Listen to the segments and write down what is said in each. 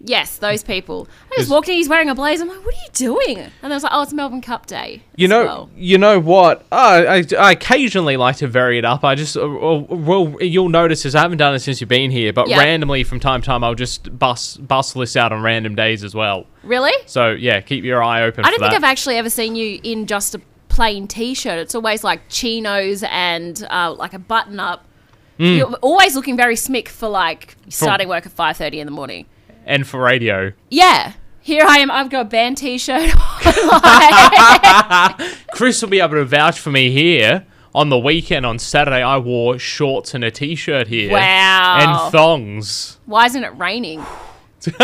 Yes, those people. I just walked in. He's wearing a blazer. I'm like, "What are you doing?" And I was like, "Oh, it's Melbourne Cup Day." You know, well." you know what? I, I, I occasionally like to vary it up. I just, uh, uh, well, you'll notice this. I haven't done it since you've been here, but Yeah. randomly from time to time, I'll just bust bust lists out on random days as well. really? So yeah, keep your eye open. I don't think that. I've actually ever seen you in just a plain t-shirt. It's always like chinos and uh, like a button-up. Hmm. You're always looking very smick for like starting work at five thirty in the morning. And for radio. Yeah. Here I am. I've got a band t-shirt. Chris will be able to vouch for me here. On the weekend, on Saturday, I wore shorts and a t-shirt here. Wow. And thongs. Why isn't it raining?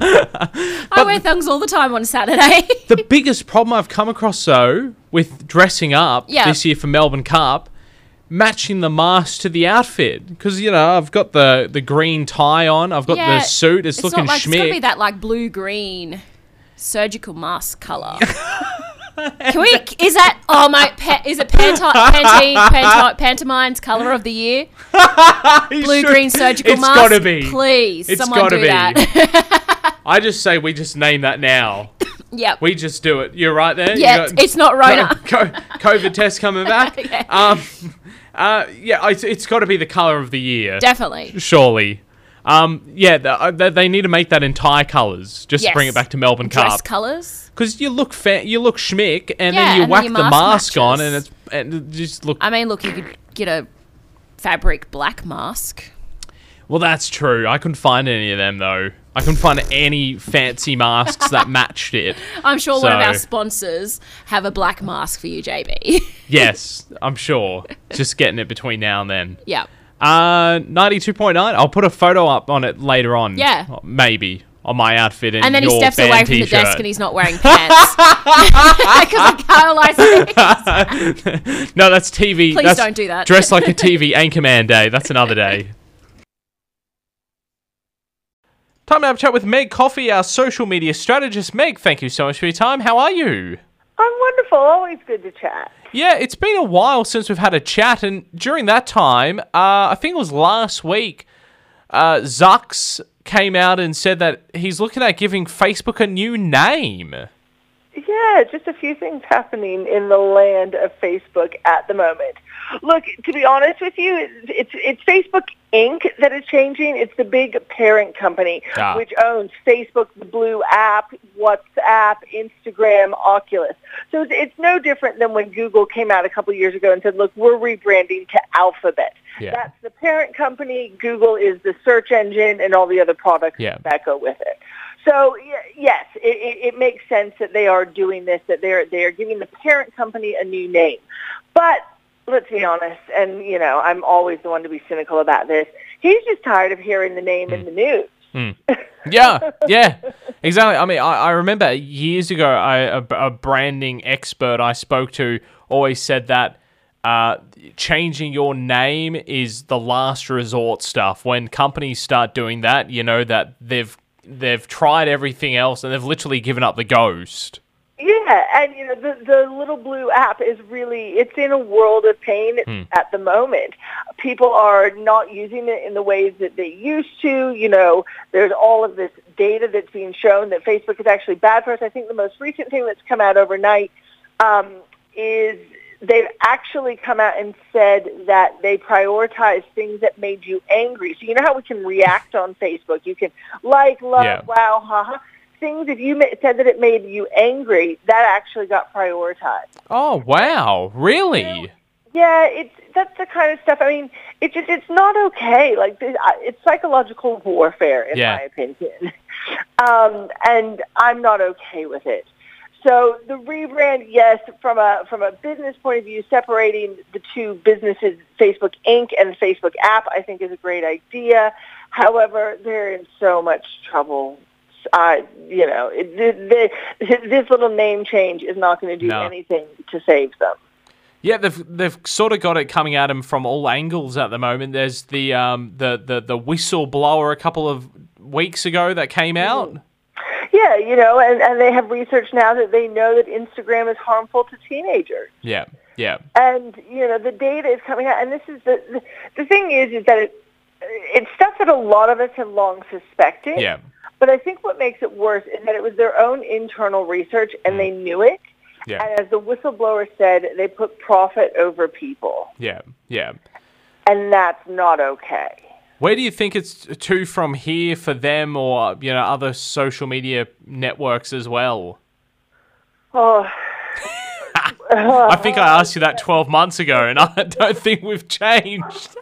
I wear thongs all the time on Saturday. The biggest problem I've come across, though, with dressing up Yeah. this year for Melbourne Cup, matching the mask to the outfit. Because, you know, I've got the, the green tie on, I've got Yeah, the suit, it's, looking not like, It's got to be that like blue green surgical mask color. Can we? Is that? Oh my! Pa, is it Panti, Pantene, Panti, Pantomine's color of the year? Blue green surgical It's mask. gotta be. Please, It's someone gotta do be. that. I just say we just name that now. yep. We just do it. You're right there. Yeah, got- it's, it's not Rona. Co- COVID test coming back. Yeah. Um, uh, yeah, it's, it's got to be the color of the year, Definitely. surely. Um, yeah, uh, they, they need to make that entire colors just to bring it back to Melbourne Dress Cup colors. because you look fa- you look schmick, and Yeah, then you and then whack your the mask mask on, and it's and it just look. I mean, look, you could get a fabric black mask. well, that's true. I couldn't find any of them though. I couldn't find any fancy masks that matched it. I'm sure one of our sponsors have a black mask for you, JB. Yes, I'm sure. Just getting it between now and then. yeah. Uh, 92.9. I'll put a photo up on it later on. Yeah. Maybe. On my outfit and And then he steps away from the t-shirt. desk and he's not wearing pants. Because I can't like no, that's TV. Please that's don't do that. Dress like a TV Anchorman day. That's another day. Time to have a chat with Meg Coffey, our social media strategist. Meg, thank you so much for your time. How are you? I'm wonderful. Always good to chat. Yeah, it's been a while since we've had a chat, and during that time, uh, I think it was last week, uh, Zucks came out and said that he's looking at giving Facebook a new name. Yeah, just a few things happening in the land of Facebook at the moment. Look, to be honest with you, it's it's Facebook Inc. that is changing. It's the big parent company Ah. which owns Facebook, the Blue app, WhatsApp, Instagram, Oculus. So it's, it's no different than when Google came out a couple years ago and said, "Look, we're rebranding to Alphabet." Yeah. That's the parent company. Google is the search engine and all the other products Yeah. that go with it. So yes, it, it, it makes sense that they are doing this. That they're they are giving the parent company a new name. But let's be honest, and you know I'm always the one to be cynical about this. He's just tired of hearing the name in the news. Yeah, yeah, exactly. I mean, I, I remember years ago, I, a, a branding expert I spoke to always said that uh, changing your name is the last resort stuff. When companies start doing that, you know that they've they've tried everything else and they've literally given up the ghost. Yeah, and you know the the little blue app is really it's in a world of pain at the moment. People are not using it in the ways that they used to. You know, there's all of this data that's being shown that Facebook is actually bad for us. I think the most recent thing that's come out overnight um, is they've actually come out and said that they prioritize things that made you angry. So you know how we can react on Facebook? You can like, love, Yeah. wow, haha. Things if you said that it made you angry, that actually got prioritized. Oh wow, really? Yeah, it's that's the kind of stuff. I mean, it's just it's not okay. Like it's psychological warfare, in Yeah. my opinion, um, and I'm not okay with it. So the rebrand, yes, from a from a business point of view, separating the two businesses, Facebook Inc. and the Facebook app, I think is a great idea. However, they're in so much trouble. Uh, you know, it, the, the, this little name change is not going to do No. anything to save them. Yeah, they've they've sort of got it coming at him from all angles at the moment. There's the um the the the whistleblower a couple of weeks ago that came out. Yeah, you know, and, and they have research now that they know that Instagram is harmful to teenagers. Yeah, yeah, And, you know, the data is coming out. And this is the, the, the thing is, is that it, it's stuff stuff that a lot of us have long suspected. Yeah. But I think what makes it worse is that it was their own internal research and mm. they knew it. Yeah. And as the whistleblower said, they put profit over people. Yeah. Yeah. And that's not okay. Where do you think it's to from here for them or, you know, other social media networks as well? Oh, I think I asked you that 12 months ago and I don't think we've changed.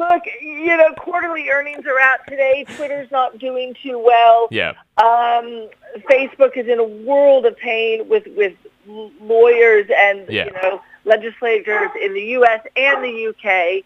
Look, you know, quarterly earnings are out today. Twitter's not doing too well. yeah. Um, Facebook is in a world of pain with with lawyers and Yeah. you know legislators in the U.S. and the U.K.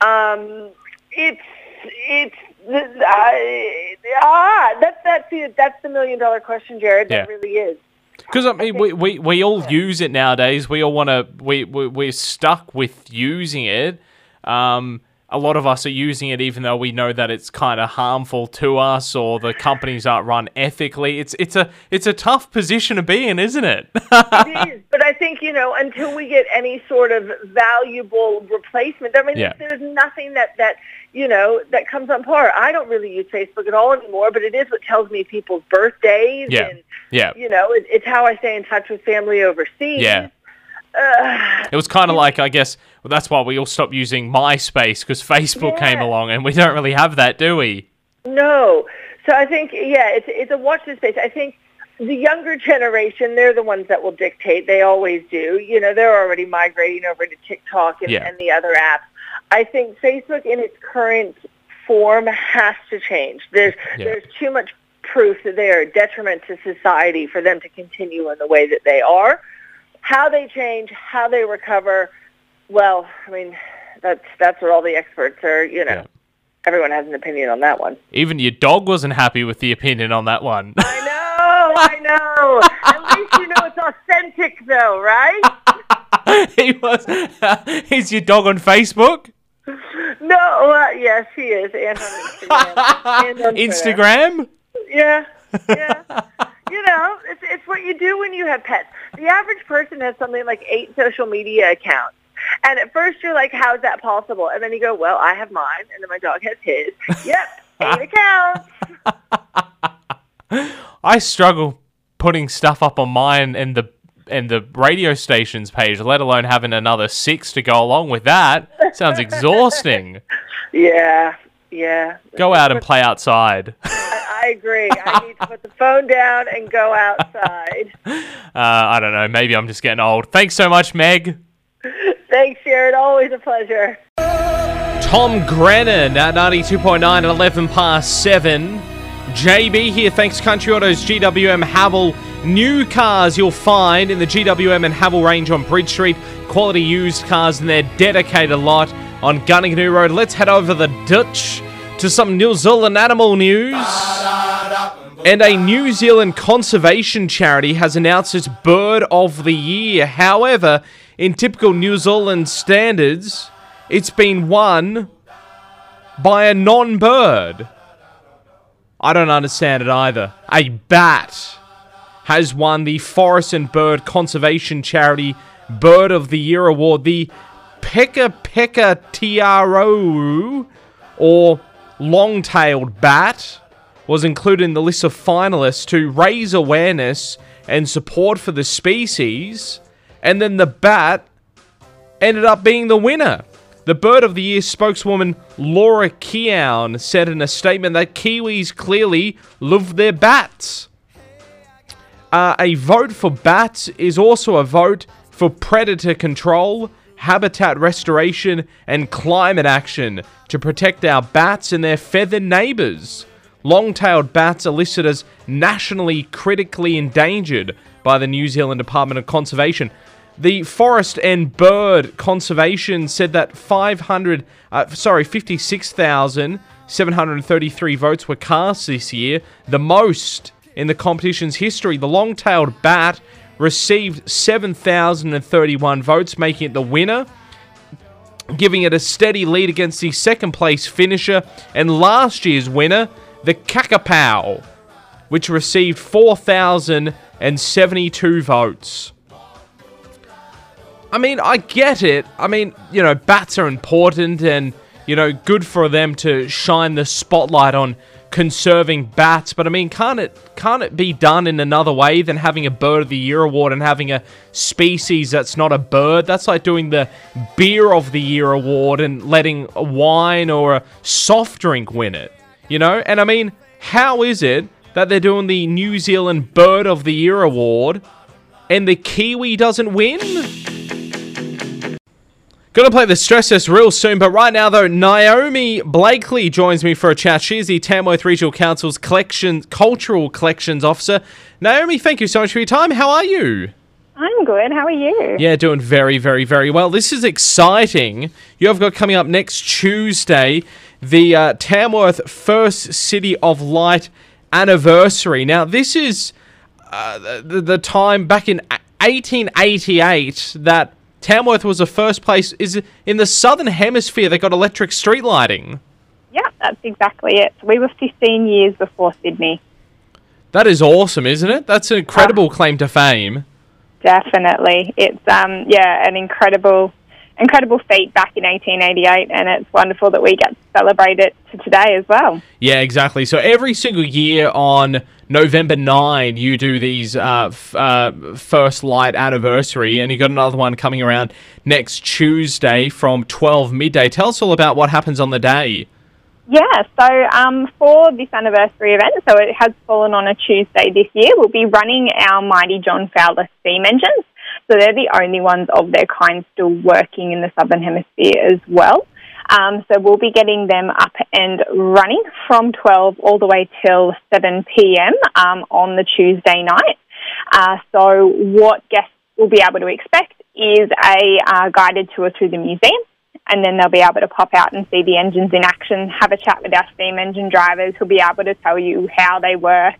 Um, it's it's uh, ah that's that's the that's the million dollar question, Jared. That Yeah. really is. Because I mean, we, we, we all use it nowadays. We all want to. We, we we're stuck with using it. Um, a lot of us are using it, even though we know that it's kind of harmful to us, or the companies aren't run ethically. It's it's a it's a tough position to be in, isn't it? it is, but I think you know until we get any sort of valuable replacement. I mean, Yeah. there's nothing that that you know that comes on par. I don't really use Facebook at all anymore, but it is what tells me people's birthdays Yeah. and yeah, you know it, it's how I stay in touch with family overseas. yeah. Uh, It was kind of like I guess well, that's why we all stopped using MySpace because Facebook came along, and we don't really have that, do we? no, so I think yeah, it's it's a watch this space. I think. The younger generation, they're the ones that will dictate. They always do. You know, they're already migrating over to TikTok and, Yeah. and the other apps. I think Facebook in its current form has to change. There's Yeah. there's too much proof that they are a detriment to society for them to continue in the way that they are. How they change, how they recover, well, I mean, that's that's what all the experts are, you know. Yeah. Everyone has an opinion on that one. Even your dog wasn't happy with the opinion on that one. I know, I know. At least you know it's authentic though, right? he was. is your dog on Facebook? No, uh, yes, he is. And on Instagram. and on Instagram? Yeah, yeah. you know, it's it's what you do when you have pets. The average person has something like eight social media accounts. And at first you're like, how's that possible? And then you go, well, I have mine, and then my dog has his. Yep, eight accounts. I struggle putting stuff up on mine and the and the radio station's page, let alone having another six to go along with that. Sounds exhausting. Yeah, yeah. Go out and play outside. I, I agree. I need to put the phone down and go outside. Uh, I don't know. Maybe I'm just getting old. Thanks so much, Meg. Thanks, Sharon. Always a pleasure. Tom Grennan at 92.9 at 11 past 7. JB here, thanks Country Autos GWM Haval. New cars you'll find in the GWM and Haval range on Bridge Street. Quality used cars in their dedicated lot on Goonoo Goonoo Road. Let's head over the Dutch to some New Zealand animal news. And a New Zealand conservation charity has announced its Bird of the Year. However, in typical New Zealand standards, it's been won by a non bird. I don't understand it either. A bat has won the Forest and Bird Conservation Charity Bird of the Year award. The Peka Peka Tiaroa, or long tailed bat, was included in the list of finalists to raise awareness and support for the species. And then the bat ended up being the winner. The Bird of the Year spokeswoman Laura Keown said in a statement that Kiwis clearly love their bats. Uh, a vote for bats is also a vote for predator control, habitat restoration, and climate action to protect our bats and their feathered neighbours. Long tailed bats are listed as nationally critically endangered by the New Zealand Department of Conservation. The Forest and Bird Conservation said that 500, uh, sorry, 56,733 votes were cast this year, the most in the competition's history. The long-tailed bat received 7,031 votes, making it the winner, giving it a steady lead against the second place finisher and last year's winner, the Kakapo, which received 4,072 votes. I mean, I get it. I mean, you know, bats are important and, you know, good for them to shine the spotlight on conserving bats. But I mean, can't it can't it be done in another way than having a Bird of the Year award and having a species that's not a bird? That's like doing the Beer of the Year award and letting a wine or a soft drink win it. You know, and I mean, how is it that they're doing the New Zealand Bird of the Year award and the Kiwi doesn't win? Gonna play the stress test real soon, but right now though, Naomi Blakely joins me for a chat. She's the Tamworth Regional Council's Cultural Collections Officer. Naomi, thank you so much for your time. How are you? I'm good. How are you? Yeah, doing very, very, very well. This is exciting. You have got coming up next Tuesday the uh, Tamworth First City of Light anniversary. Now, this is uh, the, the time back in 1888 that Tamworth was the first place is in the southern hemisphere that got electric street lighting. Yeah, that's exactly it. We were 15 years before Sydney. That is awesome, isn't it? That's an incredible claim to fame. Definitely, it's um yeah an incredible incredible feat back in 1888, and it's wonderful that we get to celebrate it to today as well. Yeah, exactly. So every single year on November 9, you do these uh, f- uh, first light anniversary, and you got another one coming around next Tuesday from 12 midday. Tell us all about what happens on the day. Yeah, so um, for this anniversary event, so it has fallen on a Tuesday this year, we'll be running our Mighty John Fowler steam engines. So they're the only ones of their kind still working in the Southern Hemisphere as well. Um, so we'll be getting them up and running from 12 all the way till 7 p.m. Um, on the Tuesday night. Uh, so what guests will be able to expect is a uh, guided tour through the museum. And then they'll be able to pop out and see the engines in action, have a chat with our steam engine drivers who'll be able to tell you how they work,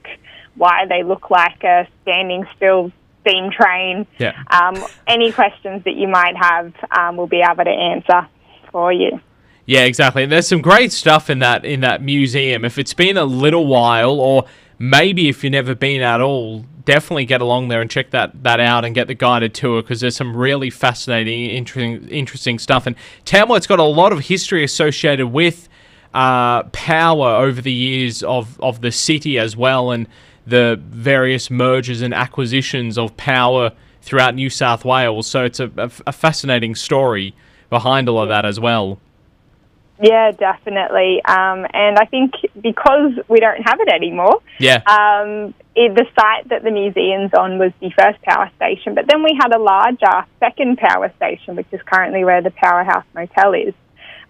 why they look like a standing still steam train. Yeah. Um, any questions that you might have, um, we'll be able to answer for you. Yeah, exactly. And there's some great stuff in that in that museum. If it's been a little while, or maybe if you've never been at all, definitely get along there and check that, that out and get the guided tour because there's some really fascinating, interesting, interesting stuff. And Tamworth's got a lot of history associated with uh, power over the years of, of the city as well, and the various mergers and acquisitions of power throughout New South Wales. So it's a, a, a fascinating story behind all of that as well. Yeah, definitely. Um, and I think because we don't have it anymore, Yeah. um, it, the site that the museum's on was the first power station, but then we had a larger second power station, which is currently where the Powerhouse Motel is,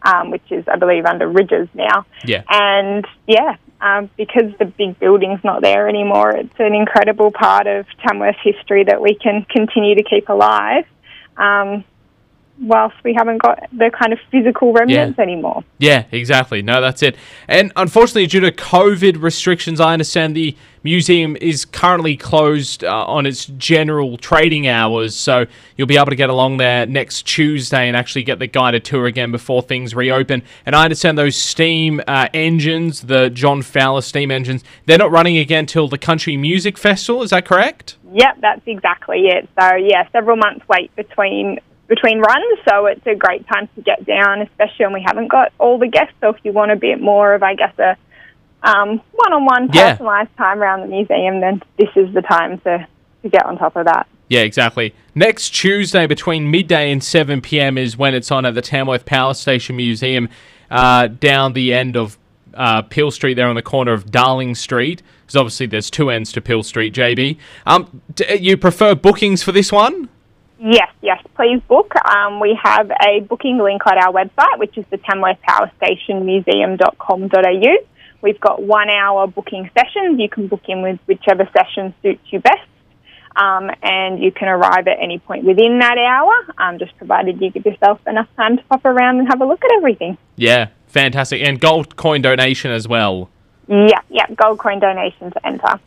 um, which is, I believe, under Ridges now. Yeah. And yeah, um, because the big building's not there anymore, it's an incredible part of Tamworth history that we can continue to keep alive. Um, whilst we haven't got the kind of physical remnants anymore. Yeah, exactly. No, that's it. And unfortunately, due to COVID restrictions, I understand the museum is currently closed uh, on its general trading hours. So you'll be able to get along there next Tuesday and actually get the guided tour again before things reopen. And I understand those steam uh, engines, the John Fowler steam engines, they're not running again till the Country Music Festival. Is that correct? Yep, that's exactly it. So yeah, several months wait between between runs, so it's a great time to get down, especially when we haven't got all the guests. So if you want a bit more of, I guess, a um, one-on-one Yeah. personalised time around the museum, then this is the time to, to get on top of that. Yeah, exactly. Next Tuesday between midday and 7 p.m. is when it's on at the Tamworth Power Station Museum uh, down the end of uh, Peel Street there on the corner of Darling Street. Because obviously there's two ends to Peel Street, JB. Um, d- you prefer bookings for this one? Yes, yes, please book. Um, we have a booking link on our website, which is the Tamworth Power Station Museum.com.au. We've got one hour booking sessions. You can book in with whichever session suits you best. Um, and you can arrive at any point within that hour, um, just provided you give yourself enough time to pop around and have a look at everything. Yeah, fantastic. And gold coin donation as well. Yeah, yeah, gold coin donation to enter.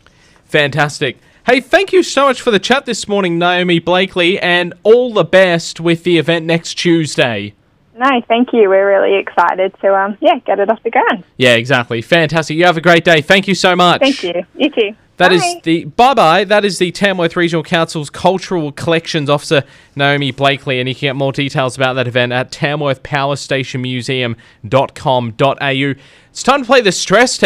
Fantastic. Hey, thank you so much for the chat this morning, Naomi Blakely, and all the best with the event next Tuesday. No, thank you. We're really excited to um yeah get it off the ground. Yeah, exactly. Fantastic. You have a great day. Thank you so much. Thank you. You too. That is Bye. the bye bye. That is the Tamworth Regional Council's Cultural Collections Officer Naomi Blakely, and you can get more details about that event at tamworthpowerstationmuseum.com.au. It's time to play the stress test.